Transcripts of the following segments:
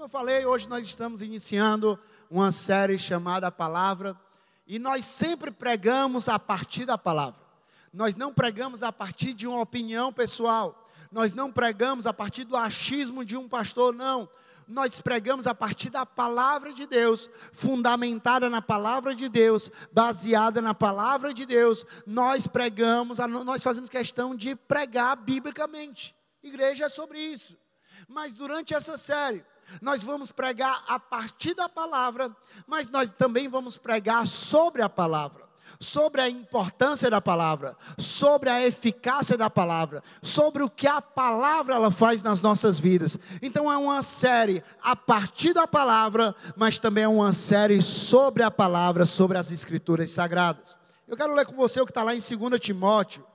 Como eu falei, hoje nós estamos iniciando uma série chamada Palavra e nós sempre pregamos a partir da palavra. Nós não pregamos a partir de uma opinião pessoal. Nós não pregamos a partir do achismo de um pastor, não. Nós pregamos a partir da palavra de Deus, fundamentada na palavra de Deus, baseada na palavra de Deus. Nós pregamos, nós fazemos questão de pregar biblicamente. Igreja é sobre isso. Mas durante essa série, nós vamos pregar a partir da palavra, mas nós também vamos pregar sobre a palavra, sobre a importância da palavra, sobre a eficácia da palavra, sobre o que a palavra ela faz nas nossas vidas. Então é uma série a partir da palavra, mas também é uma série sobre a palavra, sobre as escrituras sagradas. Eu quero ler com você o que está lá em 2 Timóteo,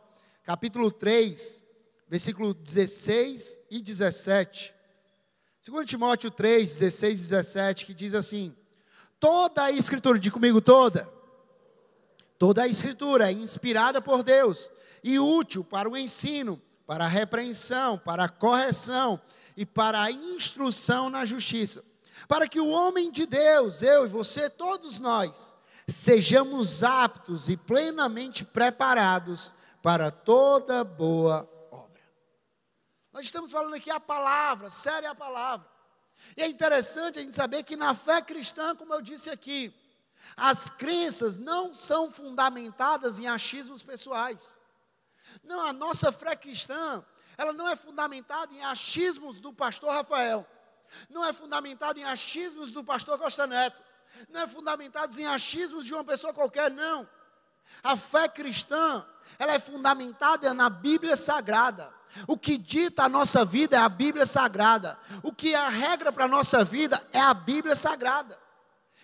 capítulo 3, versículo 16 e 17. 2 Timóteo 3, 16 e 17, que diz assim: Toda a escritura, diga comigo toda. Toda a escritura é inspirada por Deus e útil para o ensino, para a repreensão, para a correção e para a instrução na justiça, para que o homem de Deus, eu e você, todos nós, sejamos aptos e plenamente preparados para toda boa nós estamos falando aqui a palavra, séria a palavra. E é interessante a gente saber que na fé cristã, como eu disse aqui, as crenças não são fundamentadas em achismos pessoais. Não, a nossa fé cristã, ela não é fundamentada em achismos do pastor Rafael. Não é fundamentada em achismos do pastor Costa Neto. Não é fundamentada em achismos de uma pessoa qualquer, não. A fé cristã, ela é fundamentada na Bíblia Sagrada. O que dita a nossa vida é a Bíblia Sagrada. O que é a regra para a nossa vida é a Bíblia Sagrada.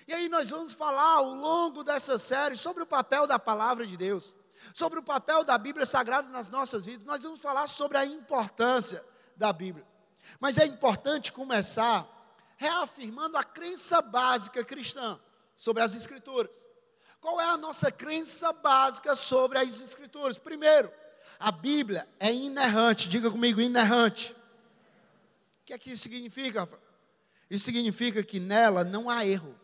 E aí nós vamos falar ao longo dessa série sobre o papel da palavra de Deus, sobre o papel da Bíblia Sagrada nas nossas vidas. Nós vamos falar sobre a importância da Bíblia. Mas é importante começar reafirmando a crença básica cristã sobre as Escrituras. Qual é a nossa crença básica sobre as Escrituras? Primeiro, a Bíblia é inerrante, diga comigo, inerrante. O que é que isso significa? Isso significa que nela não há erro.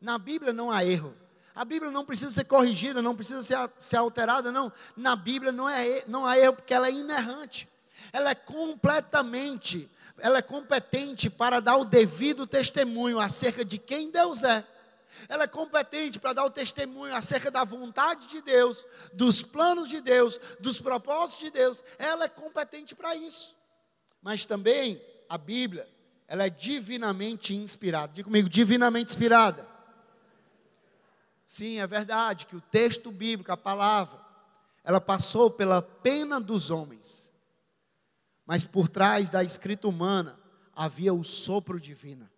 Na Bíblia não há erro. A Bíblia não precisa ser corrigida, não precisa ser, ser alterada, não. Na Bíblia não, é, não há erro, porque ela é inerrante. Ela é completamente, ela é competente para dar o devido testemunho acerca de quem Deus é ela é competente para dar o testemunho acerca da vontade de Deus, dos planos de Deus, dos propósitos de Deus. Ela é competente para isso. Mas também a Bíblia, ela é divinamente inspirada. Diga comigo, divinamente inspirada. Sim, é verdade que o texto bíblico, a palavra, ela passou pela pena dos homens. Mas por trás da escrita humana havia o sopro divino.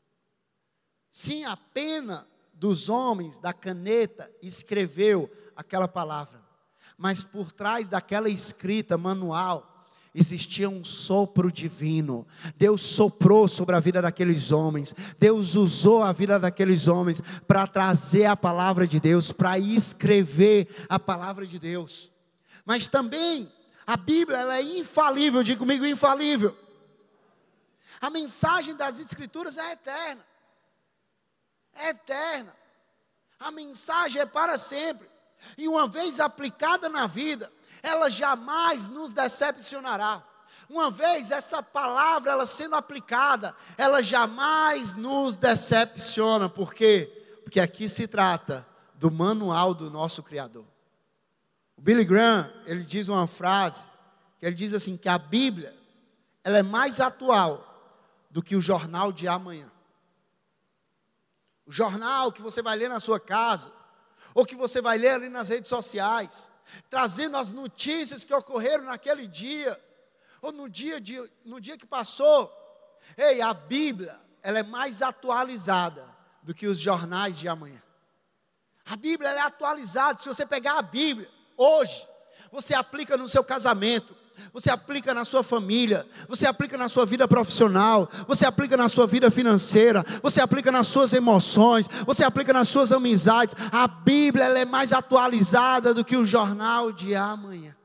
Sim, a pena dos homens, da caneta, escreveu aquela palavra. Mas por trás daquela escrita manual, existia um sopro divino. Deus soprou sobre a vida daqueles homens. Deus usou a vida daqueles homens para trazer a palavra de Deus, para escrever a palavra de Deus. Mas também a Bíblia ela é infalível, diga comigo infalível. A mensagem das escrituras é eterna é eterna. A mensagem é para sempre. E uma vez aplicada na vida, ela jamais nos decepcionará. Uma vez essa palavra ela sendo aplicada, ela jamais nos decepciona. Por quê? Porque aqui se trata do manual do nosso Criador. O Billy Graham, ele diz uma frase, que ele diz assim, que a Bíblia, ela é mais atual do que o jornal de amanhã o jornal que você vai ler na sua casa, ou que você vai ler ali nas redes sociais, trazendo as notícias que ocorreram naquele dia, ou no dia, de, no dia que passou. Ei, a Bíblia, ela é mais atualizada do que os jornais de amanhã. A Bíblia é atualizada. Se você pegar a Bíblia hoje, você aplica no seu casamento, você aplica na sua família, você aplica na sua vida profissional, você aplica na sua vida financeira, você aplica nas suas emoções, você aplica nas suas amizades. A Bíblia é mais atualizada do que o jornal de amanhã.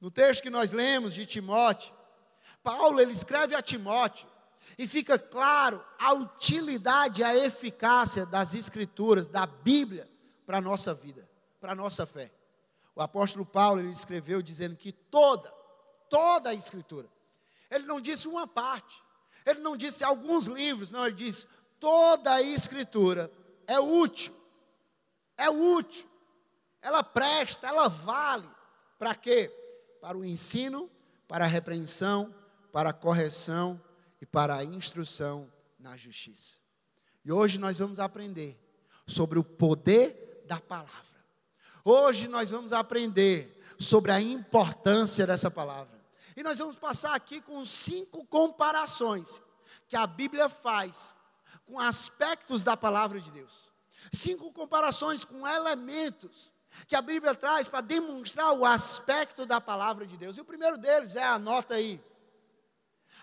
No texto que nós lemos de Timóteo, Paulo ele escreve a Timóteo E fica claro a utilidade, a eficácia das Escrituras, da Bíblia, para a nossa vida, para a nossa fé. O apóstolo Paulo ele escreveu dizendo que toda, toda a Escritura, ele não disse uma parte, ele não disse alguns livros, não, ele disse toda a Escritura é útil, é útil, ela presta, ela vale, para quê? Para o ensino, para a repreensão, para a correção e para a instrução na justiça. E hoje nós vamos aprender sobre o poder da palavra. Hoje nós vamos aprender sobre a importância dessa palavra. E nós vamos passar aqui com cinco comparações que a Bíblia faz com aspectos da palavra de Deus. Cinco comparações com elementos que a Bíblia traz para demonstrar o aspecto da palavra de Deus. E o primeiro deles é, anota aí,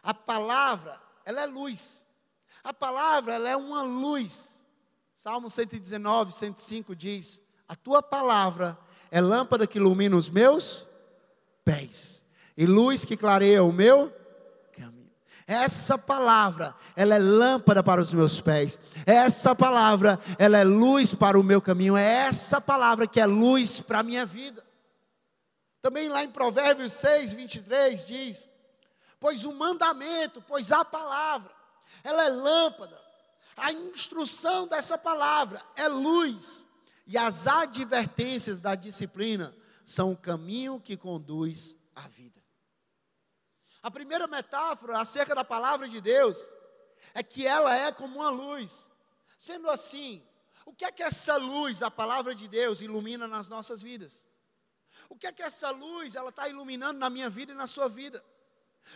a palavra, ela é luz. A palavra, ela é uma luz. Salmo 119, 105 diz: A tua palavra é lâmpada que ilumina os meus pés e luz que clareia o meu caminho. Essa palavra, ela é lâmpada para os meus pés. Essa palavra, ela é luz para o meu caminho. É essa palavra que é luz para a minha vida. Também lá em Provérbios 6, 23 diz: pois o mandamento, pois a palavra, ela é lâmpada. A instrução dessa palavra é luz. E as advertências da disciplina são o caminho que conduz à vida. A primeira metáfora acerca da palavra de Deus é que ela é como uma luz. Sendo assim, o que é que essa luz, a palavra de Deus, ilumina nas nossas vidas? O que é que essa luz ela está iluminando na minha vida e na sua vida?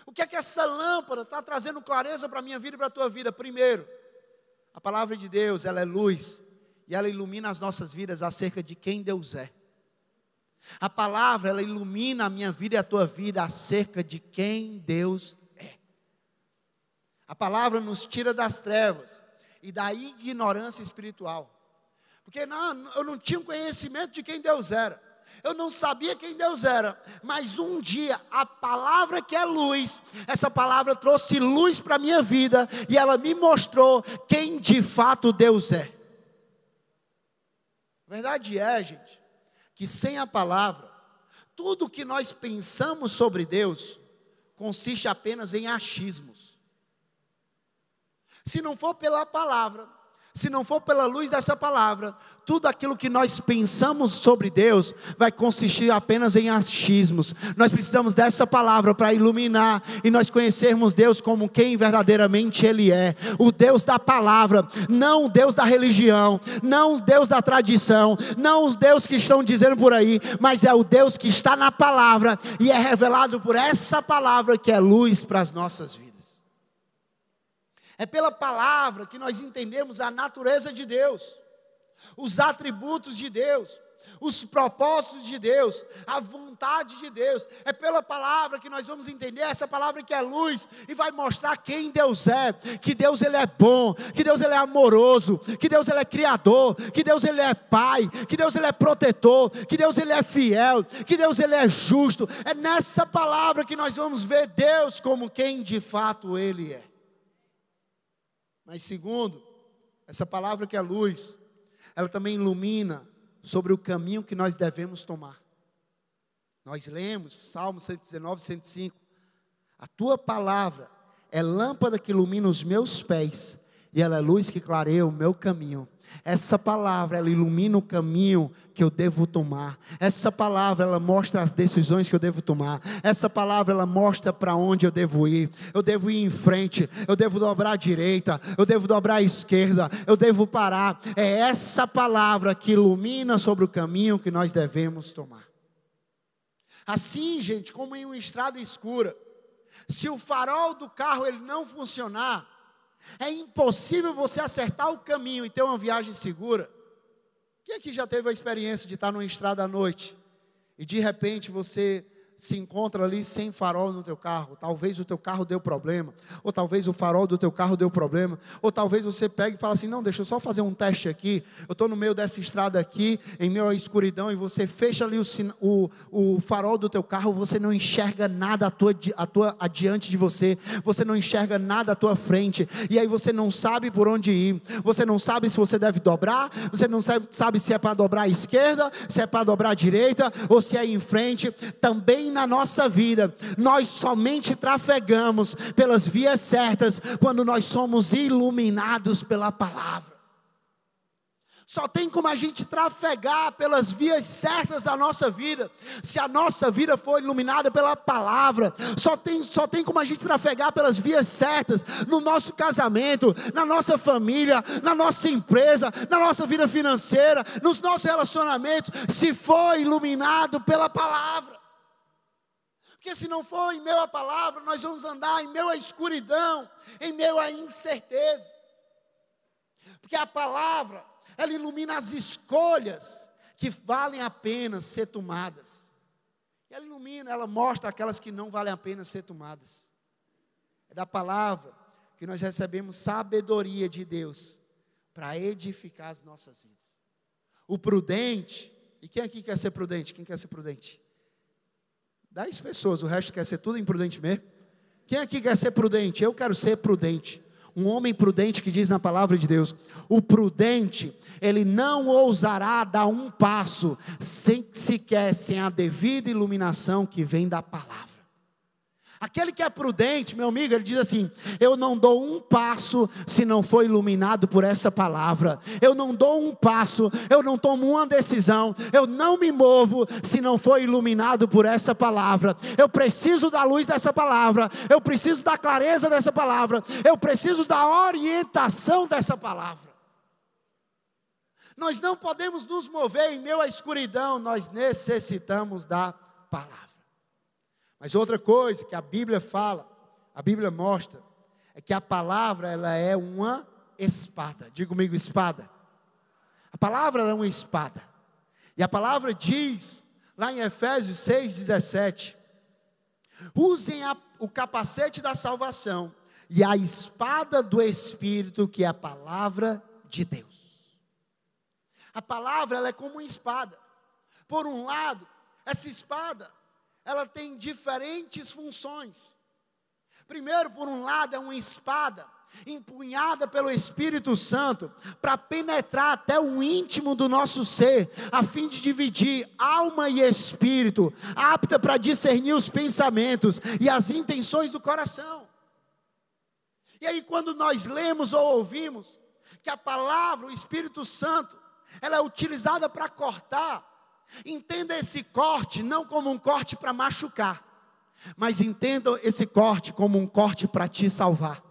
O que é que essa lâmpada está trazendo clareza para a minha vida e para a tua vida? Primeiro, a palavra de Deus, ela é luz e ela ilumina as nossas vidas acerca de quem Deus é. A palavra, ela ilumina a minha vida e a tua vida acerca de quem Deus é. A palavra nos tira das trevas e da ignorância espiritual. Porque não, eu não tinha conhecimento de quem Deus era eu não sabia quem Deus era, mas um dia a palavra que é luz, essa palavra trouxe luz para a minha vida e ela me mostrou quem de fato Deus é. Verdade é, gente, que sem a palavra, tudo que nós pensamos sobre Deus consiste apenas em achismos. Se não for pela palavra, se não for pela luz dessa palavra, tudo aquilo que nós pensamos sobre Deus vai consistir apenas em achismos. Nós precisamos dessa palavra para iluminar e nós conhecermos Deus como quem verdadeiramente Ele é: o Deus da palavra, não o Deus da religião, não o Deus da tradição, não os Deus que estão dizendo por aí, mas é o Deus que está na palavra e é revelado por essa palavra que é luz para as nossas vidas. É pela palavra que nós entendemos a natureza de Deus, os atributos de Deus, os propósitos de Deus, a vontade de Deus. É pela palavra que nós vamos entender essa palavra que é luz e vai mostrar quem Deus é, que Deus ele é bom, que Deus ele é amoroso, que Deus ele é criador, que Deus ele é pai, que Deus ele é protetor, que Deus ele é fiel, que Deus ele é justo. É nessa palavra que nós vamos ver Deus como quem de fato ele é. Mas segundo, essa palavra que é luz, ela também ilumina sobre o caminho que nós devemos tomar. Nós lemos Salmo 119, 105. A tua palavra é lâmpada que ilumina os meus pés e ela é luz que clareia o meu caminho. Essa palavra, ela ilumina o caminho que eu devo tomar. Essa palavra, ela mostra as decisões que eu devo tomar. Essa palavra, ela mostra para onde eu devo ir. Eu devo ir em frente, eu devo dobrar à direita, eu devo dobrar à esquerda, eu devo parar. É essa palavra que ilumina sobre o caminho que nós devemos tomar. Assim, gente, como em uma estrada escura, se o farol do carro ele não funcionar, é impossível você acertar o caminho e ter uma viagem segura. Quem aqui já teve a experiência de estar numa estrada à noite e de repente você se encontra ali sem farol no teu carro. Talvez o teu carro deu problema, ou talvez o farol do teu carro deu problema, ou talvez você pegue e fale assim: "Não, deixa eu só fazer um teste aqui. Eu estou no meio dessa estrada aqui, em meio à escuridão, e você fecha ali o, o, o farol do teu carro, você não enxerga nada à tua, à tua, adiante de você, você não enxerga nada à tua frente, e aí você não sabe por onde ir, você não sabe se você deve dobrar, você não sabe, sabe se é para dobrar à esquerda, se é para dobrar à direita, ou se é em frente. Também na nossa vida, nós somente trafegamos pelas vias certas quando nós somos iluminados pela palavra. Só tem como a gente trafegar pelas vias certas da nossa vida, se a nossa vida for iluminada pela palavra. Só tem, só tem como a gente trafegar pelas vias certas no nosso casamento, na nossa família, na nossa empresa, na nossa vida financeira, nos nossos relacionamentos, se for iluminado pela palavra. Porque se não for em meio à palavra, nós vamos andar em meio à escuridão, em meio à incerteza. Porque a palavra, ela ilumina as escolhas que valem a pena ser tomadas. Ela ilumina, ela mostra aquelas que não valem a pena ser tomadas. É da palavra que nós recebemos sabedoria de Deus para edificar as nossas vidas. O prudente, e quem aqui quer ser prudente? Quem quer ser prudente? Dez pessoas, o resto quer ser tudo imprudente mesmo. Quem aqui quer ser prudente? Eu quero ser prudente. Um homem prudente que diz na palavra de Deus: o prudente, ele não ousará dar um passo sem sequer sem a devida iluminação que vem da palavra. Aquele que é prudente, meu amigo, ele diz assim: Eu não dou um passo se não for iluminado por essa palavra. Eu não dou um passo, eu não tomo uma decisão, eu não me movo se não for iluminado por essa palavra. Eu preciso da luz dessa palavra, eu preciso da clareza dessa palavra, eu preciso da orientação dessa palavra. Nós não podemos nos mover em meio à escuridão, nós necessitamos da palavra. Mas outra coisa que a Bíblia fala, a Bíblia mostra, é que a palavra ela é uma espada. Diga comigo, espada. A palavra é uma espada. E a palavra diz, lá em Efésios 6,17: usem a, o capacete da salvação e a espada do Espírito, que é a palavra de Deus. A palavra ela é como uma espada. Por um lado, essa espada ela tem diferentes funções. Primeiro, por um lado, é uma espada empunhada pelo Espírito Santo para penetrar até o íntimo do nosso ser, a fim de dividir alma e espírito, apta para discernir os pensamentos e as intenções do coração. E aí, quando nós lemos ou ouvimos que a palavra, o Espírito Santo, ela é utilizada para cortar, Entenda esse corte não como um corte para machucar, mas entenda esse corte como um corte para te salvar.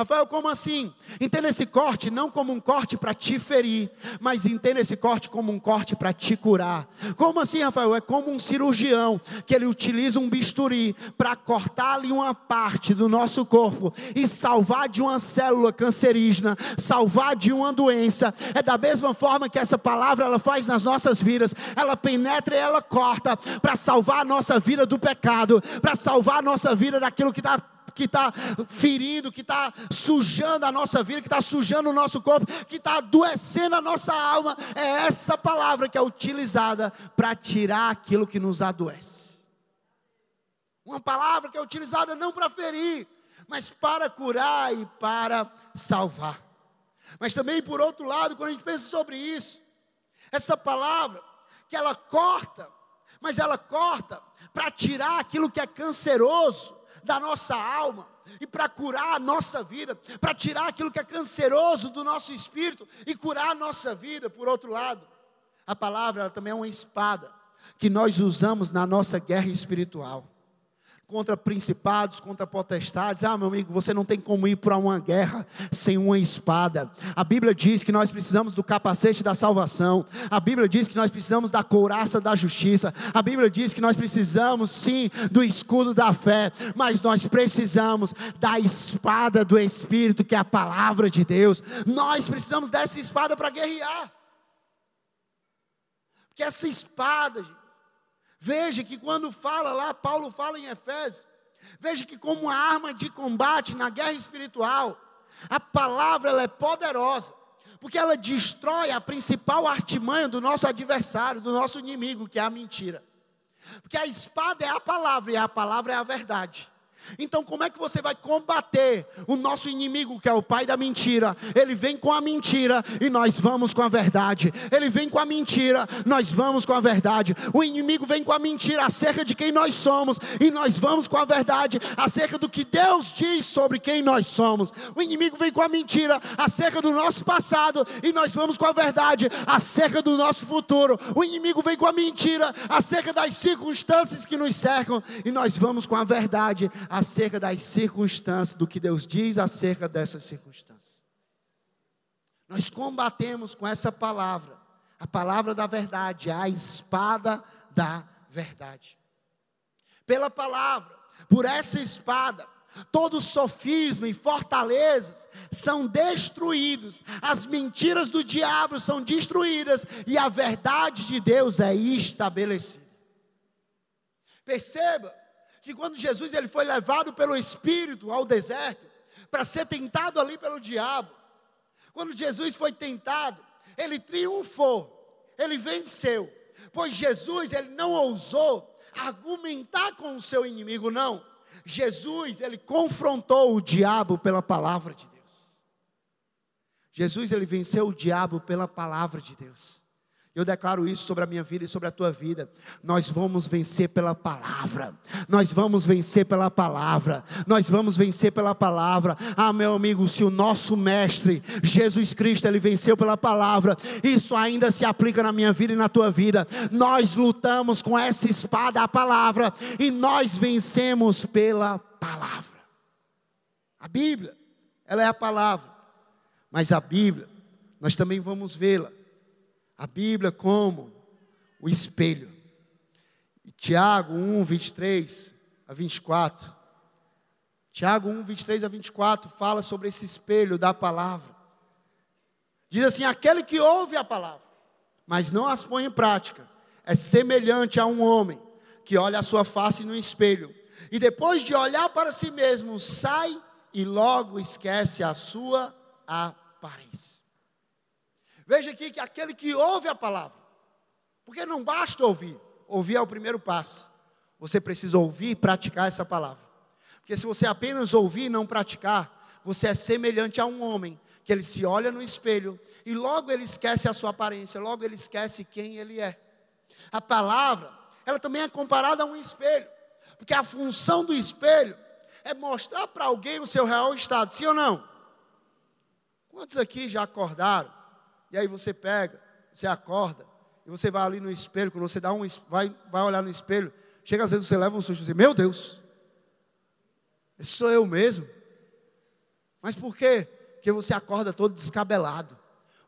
Rafael, como assim? Entenda esse corte não como um corte para te ferir, mas entenda esse corte como um corte para te curar. Como assim, Rafael? É como um cirurgião que ele utiliza um bisturi para cortar ali uma parte do nosso corpo e salvar de uma célula cancerígena, salvar de uma doença. É da mesma forma que essa palavra ela faz nas nossas vidas. Ela penetra e ela corta para salvar a nossa vida do pecado, para salvar a nossa vida daquilo que está que está ferindo, que está sujando a nossa vida, que está sujando o nosso corpo, que está adoecendo a nossa alma. É essa palavra que é utilizada para tirar aquilo que nos adoece. Uma palavra que é utilizada não para ferir, mas para curar e para salvar. Mas também, por outro lado, quando a gente pensa sobre isso, essa palavra que ela corta, mas ela corta para tirar aquilo que é canceroso, da nossa alma e para curar a nossa vida, para tirar aquilo que é canceroso do nosso espírito e curar a nossa vida. Por outro lado, a palavra também é uma espada que nós usamos na nossa guerra espiritual contra principados, contra potestades. Ah, meu amigo, você não tem como ir para uma guerra sem uma espada. A Bíblia diz que nós precisamos do capacete da salvação. A Bíblia diz que nós precisamos da couraça da justiça. A Bíblia diz que nós precisamos sim do escudo da fé, mas nós precisamos da espada do Espírito, que é a palavra de Deus. Nós precisamos dessa espada para guerrear. Porque essa espada, gente, Veja que quando fala lá, Paulo fala em Efésios, veja que como uma arma de combate na guerra espiritual, a palavra ela é poderosa, porque ela destrói a principal artimanha do nosso adversário, do nosso inimigo, que é a mentira. Porque a espada é a palavra e a palavra é a verdade. Então, como é que você vai combater o nosso inimigo, que é o pai da mentira? Ele vem com a mentira e nós vamos com a verdade. Ele vem com a mentira, nós vamos com a verdade. O inimigo vem com a mentira acerca de quem nós somos e nós vamos com a verdade acerca do que Deus diz sobre quem nós somos. O inimigo vem com a mentira acerca do nosso passado e nós vamos com a verdade acerca do nosso futuro. O inimigo vem com a mentira acerca das circunstâncias que nos cercam e nós vamos com a verdade acerca das circunstâncias, do que Deus diz acerca dessas circunstâncias. Nós combatemos com essa palavra, a palavra da verdade, a espada da verdade. Pela palavra, por essa espada, todo sofisma e fortalezas são destruídos, as mentiras do diabo são destruídas e a verdade de Deus é estabelecida. Perceba que quando Jesus ele foi levado pelo Espírito ao deserto para ser tentado ali pelo diabo, quando Jesus foi tentado, ele triunfou, ele venceu, pois Jesus ele não ousou argumentar com o seu inimigo, não. Jesus ele confrontou o diabo pela palavra de Deus. Jesus ele venceu o diabo pela palavra de Deus. Eu declaro isso sobre a minha vida e sobre a tua vida. Nós vamos vencer pela palavra. Nós vamos vencer pela palavra. Nós vamos vencer pela palavra. Ah, meu amigo, se o nosso mestre Jesus Cristo ele venceu pela palavra, isso ainda se aplica na minha vida e na tua vida. Nós lutamos com essa espada a palavra e nós vencemos pela palavra. A Bíblia, ela é a palavra. Mas a Bíblia, nós também vamos vê-la a Bíblia como o espelho. E Tiago 1, 23 a 24. Tiago 1, 23 a 24 fala sobre esse espelho da palavra. Diz assim: aquele que ouve a palavra, mas não as põe em prática, é semelhante a um homem que olha a sua face no espelho e depois de olhar para si mesmo, sai e logo esquece a sua aparência. Veja aqui que aquele que ouve a palavra, porque não basta ouvir, ouvir é o primeiro passo. Você precisa ouvir e praticar essa palavra. Porque se você apenas ouvir e não praticar, você é semelhante a um homem que ele se olha no espelho e logo ele esquece a sua aparência, logo ele esquece quem ele é. A palavra, ela também é comparada a um espelho, porque a função do espelho é mostrar para alguém o seu real estado, sim ou não? Quantos aqui já acordaram e aí você pega, você acorda, e você vai ali no espelho, quando você dá um, vai, vai olhar no espelho, chega às vezes você leva um susto e diz, meu Deus, esse sou eu mesmo. Mas por quê? Porque você acorda todo descabelado,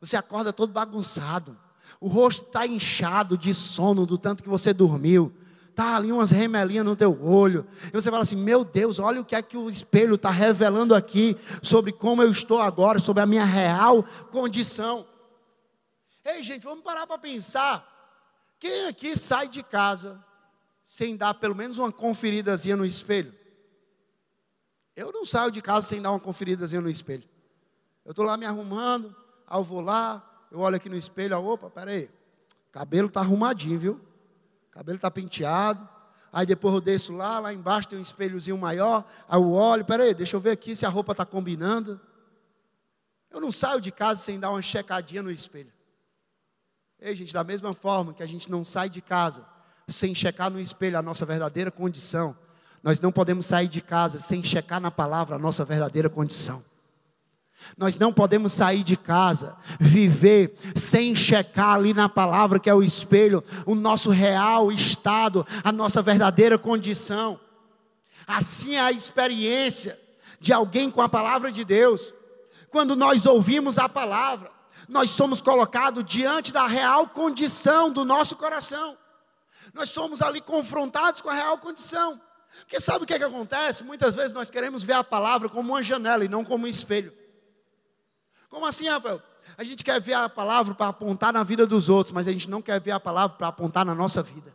você acorda todo bagunçado, o rosto está inchado de sono do tanto que você dormiu, está ali umas remelinhas no teu olho, e você fala assim: Meu Deus, olha o que é que o espelho está revelando aqui sobre como eu estou agora, sobre a minha real condição. Ei, gente, vamos parar para pensar. Quem aqui sai de casa sem dar pelo menos uma conferidazinha no espelho? Eu não saio de casa sem dar uma conferidazinha no espelho. Eu estou lá me arrumando, eu vou lá, eu olho aqui no espelho, opa, peraí, cabelo está arrumadinho, viu? Cabelo está penteado. Aí depois eu desço lá, lá embaixo tem um espelhozinho maior, aí eu olho, peraí, deixa eu ver aqui se a roupa está combinando. Eu não saio de casa sem dar uma checadinha no espelho. Ei, gente, da mesma forma que a gente não sai de casa sem checar no espelho a nossa verdadeira condição, nós não podemos sair de casa sem checar na palavra a nossa verdadeira condição. Nós não podemos sair de casa, viver sem checar ali na palavra que é o espelho, o nosso real estado, a nossa verdadeira condição. Assim é a experiência de alguém com a palavra de Deus. Quando nós ouvimos a palavra, nós somos colocados diante da real condição do nosso coração. Nós somos ali confrontados com a real condição. Porque sabe o que, é que acontece? Muitas vezes nós queremos ver a palavra como uma janela e não como um espelho. Como assim, Rafael? A gente quer ver a palavra para apontar na vida dos outros, mas a gente não quer ver a palavra para apontar na nossa vida.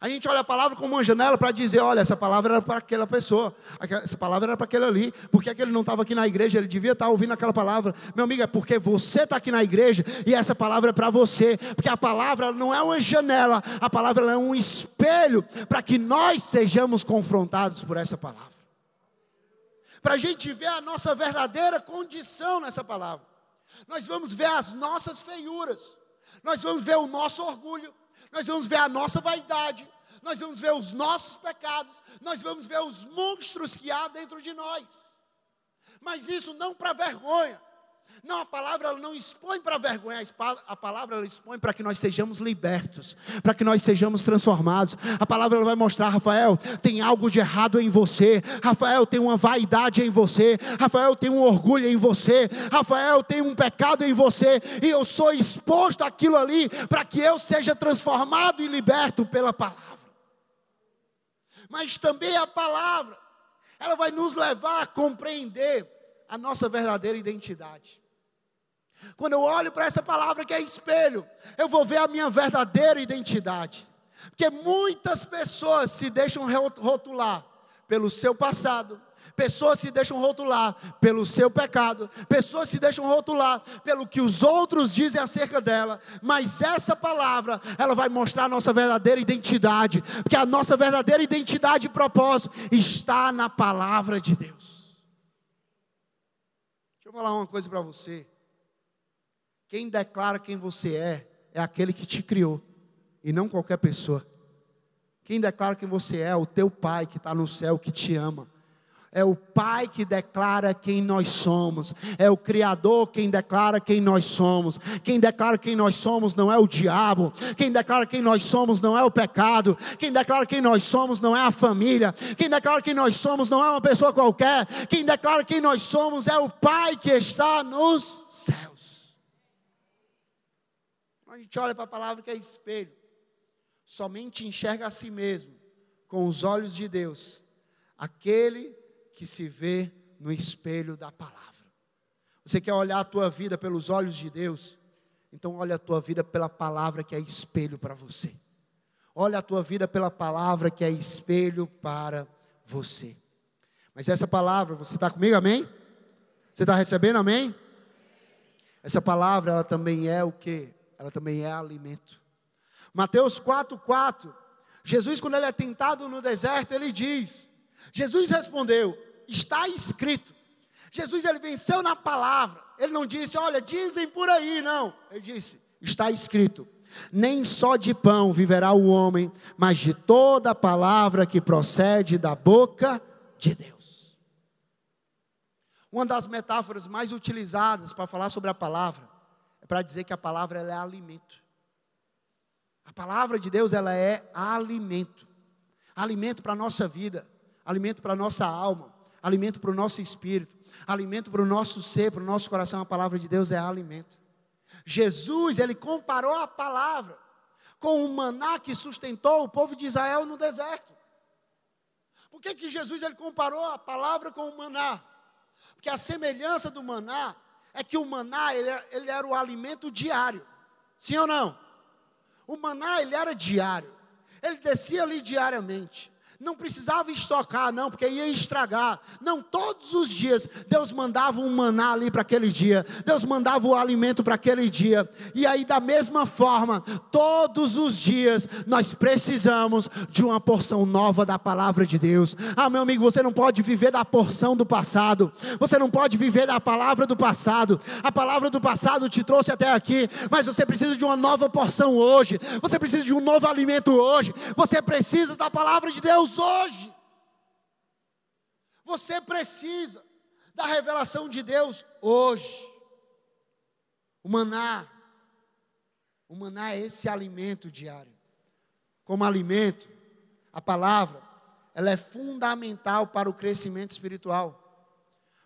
A gente olha a palavra como uma janela para dizer: olha, essa palavra era para aquela pessoa, essa palavra era para aquele ali, porque aquele não estava aqui na igreja, ele devia estar ouvindo aquela palavra. Meu amigo, é porque você está aqui na igreja e essa palavra é para você, porque a palavra não é uma janela, a palavra é um espelho para que nós sejamos confrontados por essa palavra. Para a gente ver a nossa verdadeira condição nessa palavra, nós vamos ver as nossas feiuras, nós vamos ver o nosso orgulho nós vamos ver a nossa vaidade, nós vamos ver os nossos pecados, nós vamos ver os monstros que há dentro de nós. Mas isso não para vergonha, não, a palavra ela não expõe para vergonha, a palavra ela expõe para que nós sejamos libertos, para que nós sejamos transformados. A palavra ela vai mostrar, Rafael, tem algo de errado em você. Rafael tem uma vaidade em você. Rafael tem um orgulho em você. Rafael tem um pecado em você e eu sou exposto àquilo ali para que eu seja transformado e liberto pela palavra. Mas também a palavra ela vai nos levar a compreender a nossa verdadeira identidade. Quando eu olho para essa palavra que é espelho, eu vou ver a minha verdadeira identidade. Porque muitas pessoas se deixam rotular pelo seu passado, pessoas se deixam rotular pelo seu pecado, pessoas se deixam rotular pelo que os outros dizem acerca dela, mas essa palavra, ela vai mostrar a nossa verdadeira identidade, porque a nossa verdadeira identidade e propósito está na palavra de Deus. Deixa eu falar uma coisa para você. Quem declara quem você é, é aquele que te criou, e não qualquer pessoa. Quem declara quem você é, é o teu pai que está no céu, que te ama. É o Pai que declara quem nós somos. É o Criador quem declara quem nós somos. Quem declara quem nós somos não é o diabo. Quem declara quem nós somos não é o pecado. Quem declara quem nós somos não é a família. Quem declara quem nós somos não é uma pessoa qualquer. Quem declara quem nós somos é o Pai que está nos céus a gente olha para a palavra que é espelho, somente enxerga a si mesmo com os olhos de Deus, aquele que se vê no espelho da palavra. Você quer olhar a tua vida pelos olhos de Deus? Então olha a tua vida pela palavra que é espelho para você. Olha a tua vida pela palavra que é espelho para você. Mas essa palavra, você está comigo, amém? Você está recebendo, amém? Essa palavra, ela também é o que? Ela também é alimento. Mateus 4,4. Jesus, quando ele é tentado no deserto, ele diz: Jesus respondeu, está escrito. Jesus ele venceu na palavra. Ele não disse, olha, dizem por aí, não. Ele disse, está escrito. Nem só de pão viverá o homem, mas de toda palavra que procede da boca de Deus. Uma das metáforas mais utilizadas para falar sobre a palavra é para dizer que a palavra é alimento. A palavra de Deus ela é alimento. Alimento para a nossa vida, alimento para a nossa alma, alimento para o nosso espírito, alimento para o nosso ser, para o nosso coração. A palavra de Deus é alimento. Jesus, ele comparou a palavra com o maná que sustentou o povo de Israel no deserto. Por que, que Jesus ele comparou a palavra com o maná? Porque a semelhança do maná é que o maná, ele, ele era o alimento diário. Sim ou não? O maná, ele era diário. Ele descia ali diariamente. Não precisava estocar, não, porque ia estragar. Não, todos os dias Deus mandava um maná ali para aquele dia. Deus mandava o alimento para aquele dia. E aí, da mesma forma, todos os dias nós precisamos de uma porção nova da palavra de Deus. Ah, meu amigo, você não pode viver da porção do passado. Você não pode viver da palavra do passado. A palavra do passado te trouxe até aqui, mas você precisa de uma nova porção hoje. Você precisa de um novo alimento hoje. Você precisa da palavra de Deus Deus hoje. Você precisa da revelação de Deus hoje. O maná, o maná é esse alimento diário. Como alimento, a palavra, ela é fundamental para o crescimento espiritual.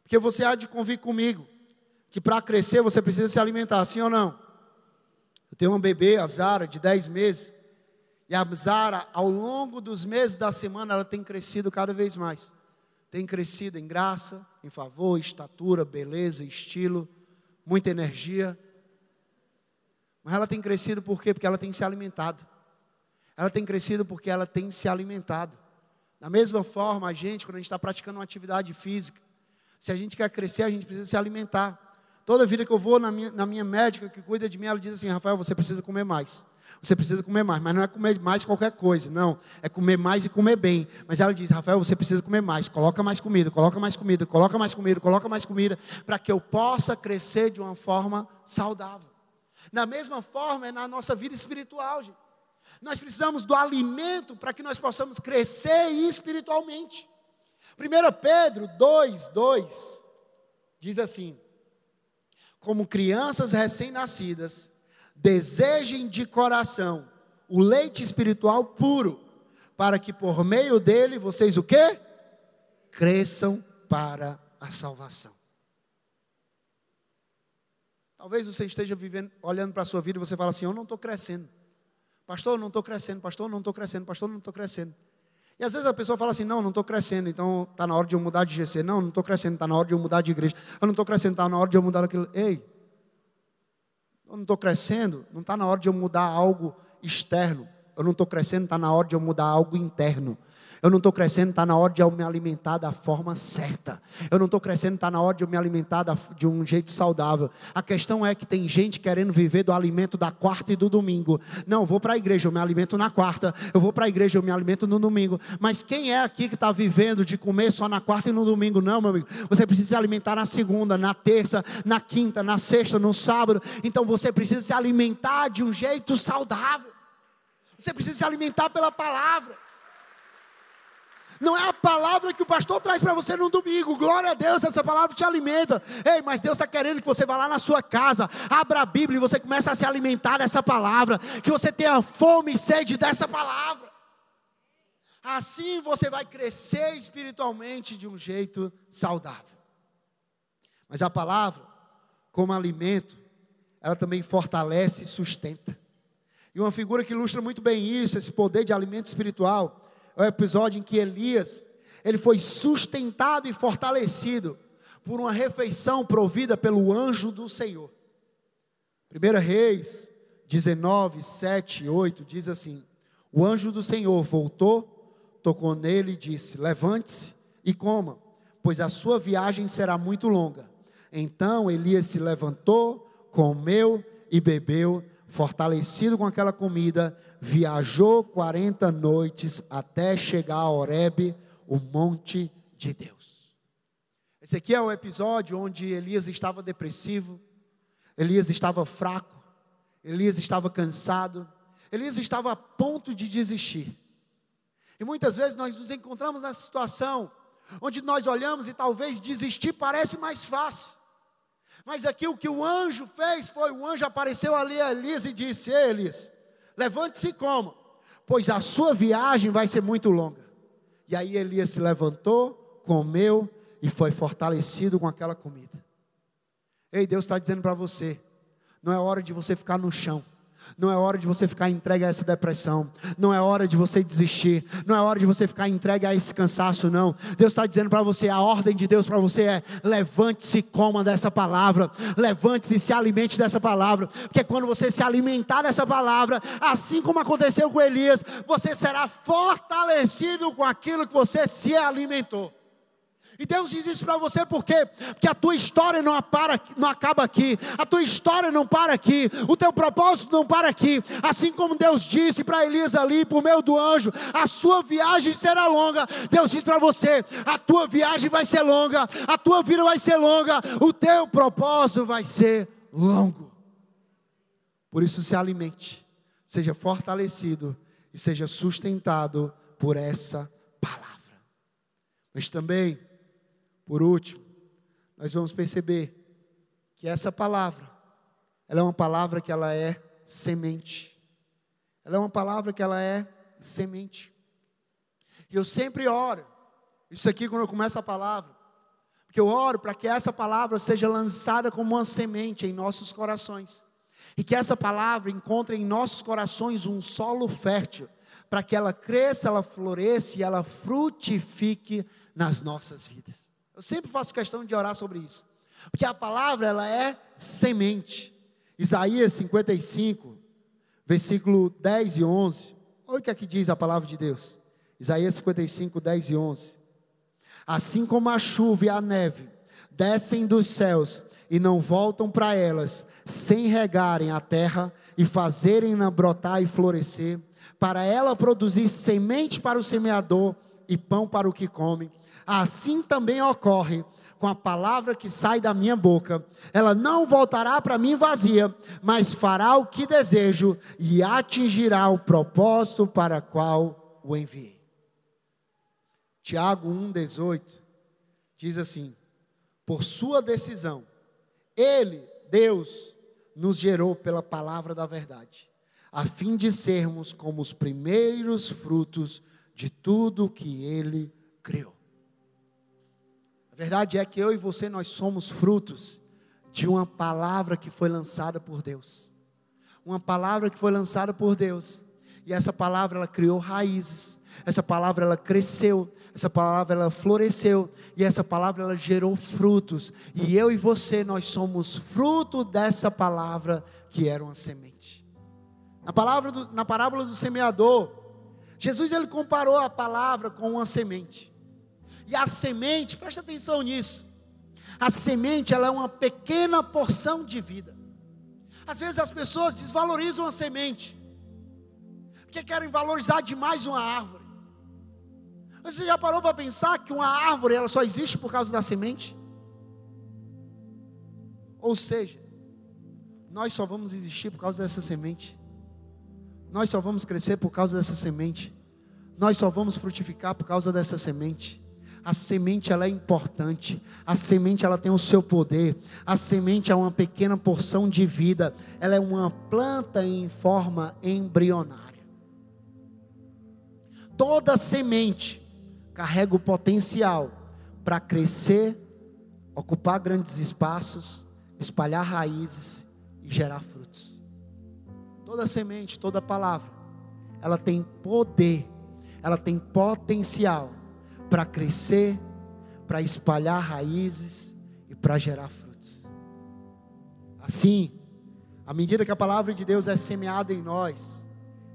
Porque você há de convir comigo que para crescer você precisa se alimentar, sim ou não? Eu tenho uma bebê, a Zara, de 10 meses. E a Zara, ao longo dos meses da semana, ela tem crescido cada vez mais. Tem crescido em graça, em favor, estatura, beleza, estilo, muita energia. Mas ela tem crescido por quê? Porque ela tem se alimentado. Ela tem crescido porque ela tem se alimentado. Da mesma forma, a gente, quando a gente está praticando uma atividade física, se a gente quer crescer, a gente precisa se alimentar. Toda vida que eu vou na minha, na minha médica que cuida de mim, ela diz assim: Rafael, você precisa comer mais. Você precisa comer mais, mas não é comer mais qualquer coisa, não. É comer mais e comer bem. Mas ela diz: Rafael, você precisa comer mais. Coloca mais comida, coloca mais comida, coloca mais comida, coloca mais comida, para que eu possa crescer de uma forma saudável. Da mesma forma é na nossa vida espiritual, gente. Nós precisamos do alimento para que nós possamos crescer espiritualmente. 1 Pedro 2, 2 diz assim: Como crianças recém-nascidas, desejem de coração o leite espiritual puro, para que por meio dele vocês o quê? Cresçam para a salvação. Talvez você esteja vivendo, olhando para a sua vida e você fala assim: Eu não estou crescendo. Pastor, eu não estou crescendo. Pastor, eu não estou crescendo. Pastor, eu não estou crescendo. E às vezes a pessoa fala assim: Não, não estou crescendo, então está na hora de eu mudar de GC. Não, não estou crescendo, está na hora de eu mudar de igreja. Eu não estou crescendo, está na hora de eu mudar aquilo. Ei, eu não estou crescendo, não está na hora de eu mudar algo externo. Eu não estou crescendo, está na hora de eu mudar algo interno. Eu não estou crescendo, está na hora de eu me alimentar da forma certa. Eu não estou crescendo, está na hora de eu me alimentar de um jeito saudável. A questão é que tem gente querendo viver do alimento da quarta e do domingo. Não, vou para a igreja, eu me alimento na quarta. Eu vou para a igreja, eu me alimento no domingo. Mas quem é aqui que está vivendo de comer só na quarta e no domingo? Não, meu amigo. Você precisa se alimentar na segunda, na terça, na quinta, na sexta, no sábado. Então você precisa se alimentar de um jeito saudável. Você precisa se alimentar pela palavra. Não é a palavra que o pastor traz para você no domingo. Glória a Deus, essa palavra te alimenta. Ei, mas Deus está querendo que você vá lá na sua casa, abra a Bíblia e você comece a se alimentar dessa palavra. Que você tenha fome e sede dessa palavra. Assim você vai crescer espiritualmente de um jeito saudável. Mas a palavra, como alimento, ela também fortalece e sustenta. E uma figura que ilustra muito bem isso, esse poder de alimento espiritual, é o episódio em que Elias, ele foi sustentado e fortalecido por uma refeição provida pelo anjo do Senhor. 1 Reis 19, 7 e 8 diz assim: O anjo do Senhor voltou, tocou nele e disse: Levante-se e coma, pois a sua viagem será muito longa. Então Elias se levantou, comeu e bebeu, fortalecido com aquela comida, viajou 40 noites até chegar a Horebe, o monte de Deus. Esse aqui é o episódio onde Elias estava depressivo, Elias estava fraco, Elias estava cansado, Elias estava a ponto de desistir. E muitas vezes nós nos encontramos nessa situação onde nós olhamos e talvez desistir parece mais fácil. Mas aqui o que o anjo fez foi: o anjo apareceu ali a Elias e disse: Elias, levante-se e coma, pois a sua viagem vai ser muito longa. E aí Elias se levantou, comeu e foi fortalecido com aquela comida. Ei, Deus está dizendo para você: não é hora de você ficar no chão. Não é hora de você ficar entregue a essa depressão. Não é hora de você desistir. Não é hora de você ficar entregue a esse cansaço, não. Deus está dizendo para você: a ordem de Deus para você é: levante-se e coma dessa palavra. Levante-se e se alimente dessa palavra. Porque quando você se alimentar dessa palavra, assim como aconteceu com Elias, você será fortalecido com aquilo que você se alimentou. E Deus diz isso para você por quê? Porque a tua história não, para, não acaba aqui, a tua história não para aqui, o teu propósito não para aqui. Assim como Deus disse para Elias ali, por meio do anjo, a sua viagem será longa. Deus diz para você: a tua viagem vai ser longa, a tua vida vai ser longa, o teu propósito vai ser longo. Por isso, se alimente, seja fortalecido e seja sustentado por essa palavra. Mas também, por último, nós vamos perceber que essa palavra, ela é uma palavra que ela é semente. Ela é uma palavra que ela é semente. E eu sempre oro, isso aqui quando eu começo a palavra, porque eu oro para que essa palavra seja lançada como uma semente em nossos corações. E que essa palavra encontre em nossos corações um solo fértil, para que ela cresça, ela floresça e ela frutifique nas nossas vidas. Eu sempre faço questão de orar sobre isso. Porque a palavra, ela é semente. Isaías 55, versículo 10 e 11. Olha o que aqui diz a palavra de Deus. Isaías 55, 10 e 11. Assim como a chuva e a neve descem dos céus e não voltam para elas, sem regarem a terra e fazerem-na brotar e florescer, para ela produzir semente para o semeador e pão para o que come, assim também ocorre com a palavra que sai da minha boca. Ela não voltará para mim vazia, mas fará o que desejo e atingirá o propósito para qual o enviei. Tiago 1,18 diz assim: Por sua decisão, Ele, Deus, nos gerou pela palavra da verdade, a fim de sermos como os primeiros frutos de tudo que Ele criou verdade é que eu e você nós somos frutos de uma palavra que foi lançada por Deus. Uma palavra que foi lançada por Deus. E essa palavra ela criou raízes. Essa palavra ela cresceu, essa palavra ela floresceu e essa palavra ela gerou frutos. E eu e você nós somos fruto dessa palavra que era uma semente. Na palavra do, na parábola do semeador, Jesus ele comparou a palavra com uma semente. E a semente, presta atenção nisso. A semente, ela é uma pequena porção de vida. Às vezes as pessoas desvalorizam a semente, porque querem valorizar demais uma árvore. Você já parou para pensar que uma árvore ela só existe por causa da semente? Ou seja, nós só vamos existir por causa dessa semente. Nós só vamos crescer por causa dessa semente. Nós só vamos frutificar por causa dessa semente. A semente ela é importante. A semente ela tem o seu poder. A semente é uma pequena porção de vida. Ela é uma planta em forma embrionária. Toda semente carrega o potencial para crescer, ocupar grandes espaços, espalhar raízes e gerar frutos. Toda semente, toda palavra, ela tem poder, ela tem potencial para crescer, para espalhar raízes e para gerar frutos. Assim, à medida que a palavra de Deus é semeada em nós,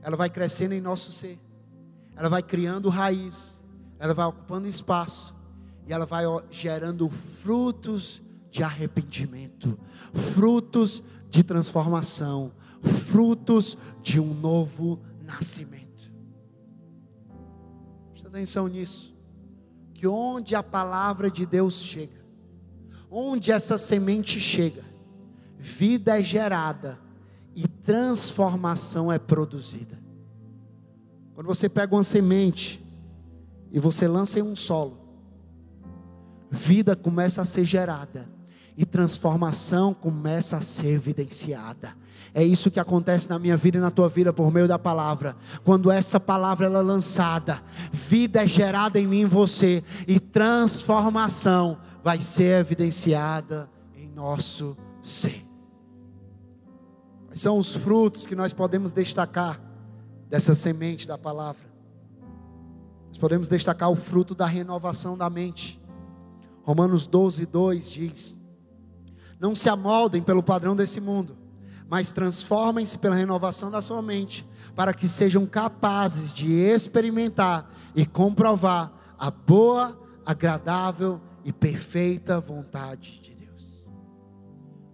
ela vai crescendo em nosso ser, ela vai criando raiz, ela vai ocupando espaço e ela vai gerando frutos de arrependimento, frutos de transformação, frutos de um novo nascimento. Presta atenção nisso que onde a palavra de Deus chega, onde essa semente chega, vida é gerada e transformação é produzida. Quando você pega uma semente e você lança em um solo, vida começa a ser gerada e transformação começa a ser evidenciada. É isso que acontece na minha vida e na tua vida por meio da palavra. Quando essa palavra ela é lançada, vida é gerada em mim e você e transformação vai ser evidenciada em nosso ser. Quais são os frutos que nós podemos destacar dessa semente da palavra? Nós podemos destacar o fruto da renovação da mente. Romanos 12, 2 diz: Não se amoldem pelo padrão desse mundo mas transformem-se pela renovação da sua mente, para que sejam capazes de experimentar e comprovar a boa, agradável e perfeita vontade de Deus.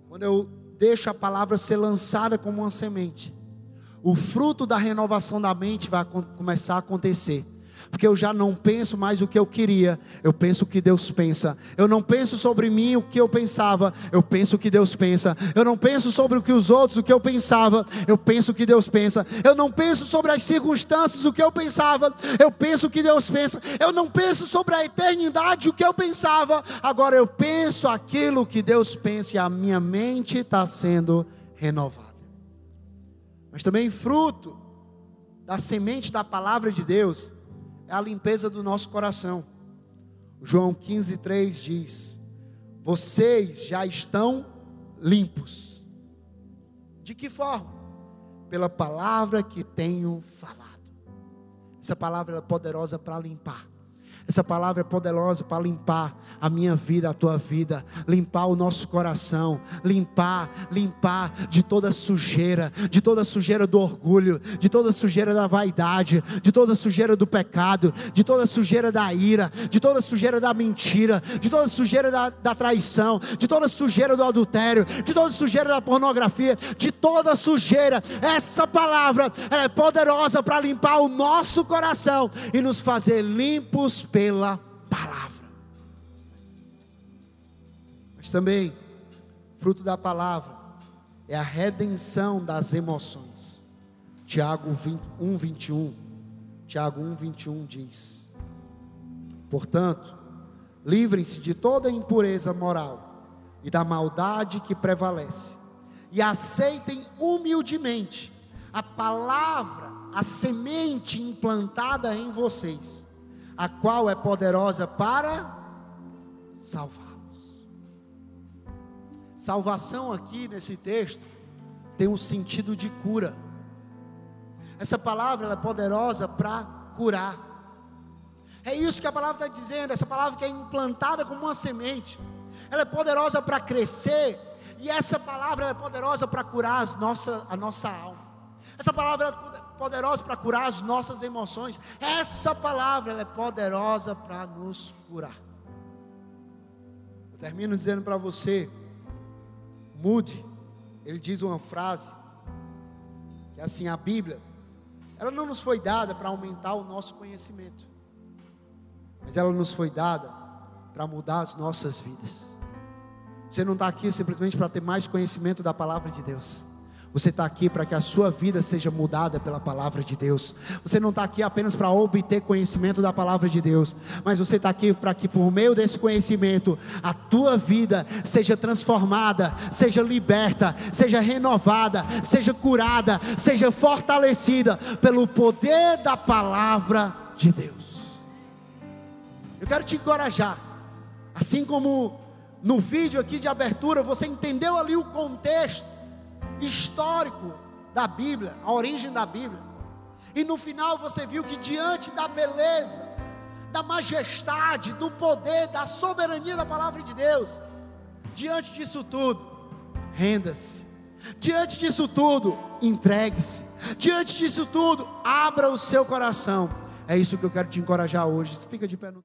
Quando eu deixo a palavra ser lançada como uma semente, o fruto da renovação da mente vai começar a acontecer porque eu já não penso mais o que eu queria, eu penso o que Deus pensa. Eu não penso sobre mim o que eu pensava, eu penso o que Deus pensa. Eu não penso sobre o que os outros, o que eu pensava, eu penso o que Deus pensa. Eu não penso sobre as circunstâncias, o que eu pensava, eu penso o que Deus pensa. Eu não penso sobre a eternidade, o que eu pensava, agora eu penso aquilo que Deus pensa e a minha mente está sendo renovada. Mas também fruto da semente da palavra de Deus é a limpeza do nosso coração. João 15, 3 diz: Vocês já estão limpos. De que forma? Pela palavra que tenho falado. Essa palavra é poderosa para limpar. Essa palavra é poderosa para limpar a minha vida, a tua vida, limpar o nosso coração, limpar, limpar de toda sujeira, de toda sujeira do orgulho, de toda sujeira da vaidade, de toda sujeira do pecado, de toda sujeira da ira, de toda sujeira da mentira, de toda sujeira da, da traição, de toda sujeira do adultério, de toda sujeira da pornografia, de toda sujeira. Essa palavra é poderosa para limpar o nosso coração e nos fazer limpos pela palavra. Mas também, fruto da palavra é a redenção das emoções. Tiago 1, 21. Tiago 1, 21 diz: Portanto, livrem-se de toda impureza moral e da maldade que prevalece, e aceitem humildemente a palavra, a semente implantada em vocês a qual é poderosa para salvá-los. Salvação aqui nesse texto tem um sentido de cura. Essa palavra é poderosa para curar. É isso que a palavra está dizendo. Essa palavra que é implantada como uma semente, ela é poderosa para crescer. E essa palavra é poderosa para curar nossa, a nossa alma. Essa palavra poderosa para curar as nossas emoções. Essa palavra é poderosa para nos curar. Eu termino dizendo para você, mude. Ele diz uma frase que é assim, a Bíblia, ela não nos foi dada para aumentar o nosso conhecimento, mas ela nos foi dada para mudar as nossas vidas. Você não está aqui simplesmente para ter mais conhecimento da palavra de Deus. Você está aqui para que a sua vida seja mudada pela palavra de Deus. Você não está aqui apenas para obter conhecimento da palavra de Deus, mas você está aqui para que por meio desse conhecimento a tua vida seja transformada, seja liberta, seja renovada, seja curada, seja fortalecida pelo poder da palavra de Deus. Eu quero te encorajar, assim como no vídeo aqui de abertura, você entendeu ali o contexto histórico da Bíblia, a origem da Bíblia. E no final você viu que diante da beleza, da majestade, do poder, da soberania da palavra de Deus, diante disso tudo, renda-se. Diante disso tudo, entregue-se. Diante disso tudo, abra o seu coração. É isso que eu quero te encorajar hoje. Fica de pé no